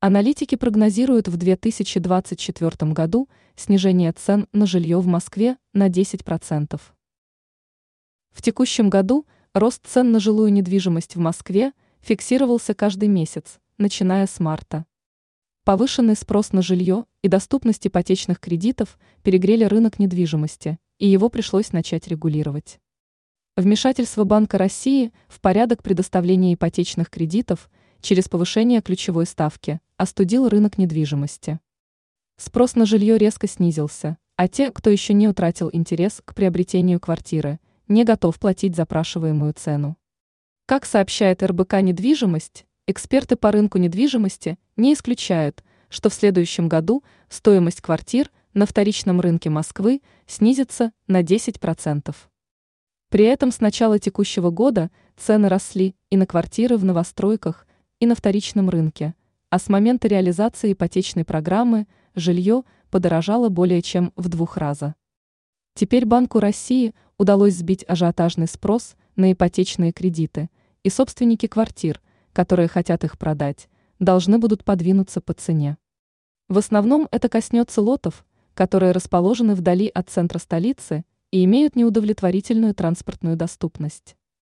Аналитики прогнозируют в 2024 году снижение цен на жилье в Москве на 10%. В текущем году рост цен на жилую недвижимость в Москве фиксировался каждый месяц, начиная с марта. Повышенный спрос на жилье и доступность ипотечных кредитов перегрели рынок недвижимости, и его пришлось начать регулировать. Вмешательство Банка России в порядок предоставления ипотечных кредитов через повышение ключевой ставки остудил рынок недвижимости. Спрос на жилье резко снизился, а те, кто еще не утратил интерес к приобретению квартиры, не готов платить запрашиваемую цену. Как сообщает РБК «Недвижимость», эксперты по рынку недвижимости не исключают, что в следующем году стоимость квартир на вторичном рынке Москвы снизится на 10%. При этом с начала текущего года цены росли и на квартиры в новостройках, и на вторичном рынке, а с момента реализации ипотечной программы жилье подорожало более чем в двух раза. Теперь Банку России удалось сбить ажиотажный спрос на ипотечные кредиты, и собственники квартир, которые хотят их продать, должны будут подвинуться по цене. В основном это коснется лотов, которые расположены вдали от центра столицы и имеют неудовлетворительную транспортную доступность.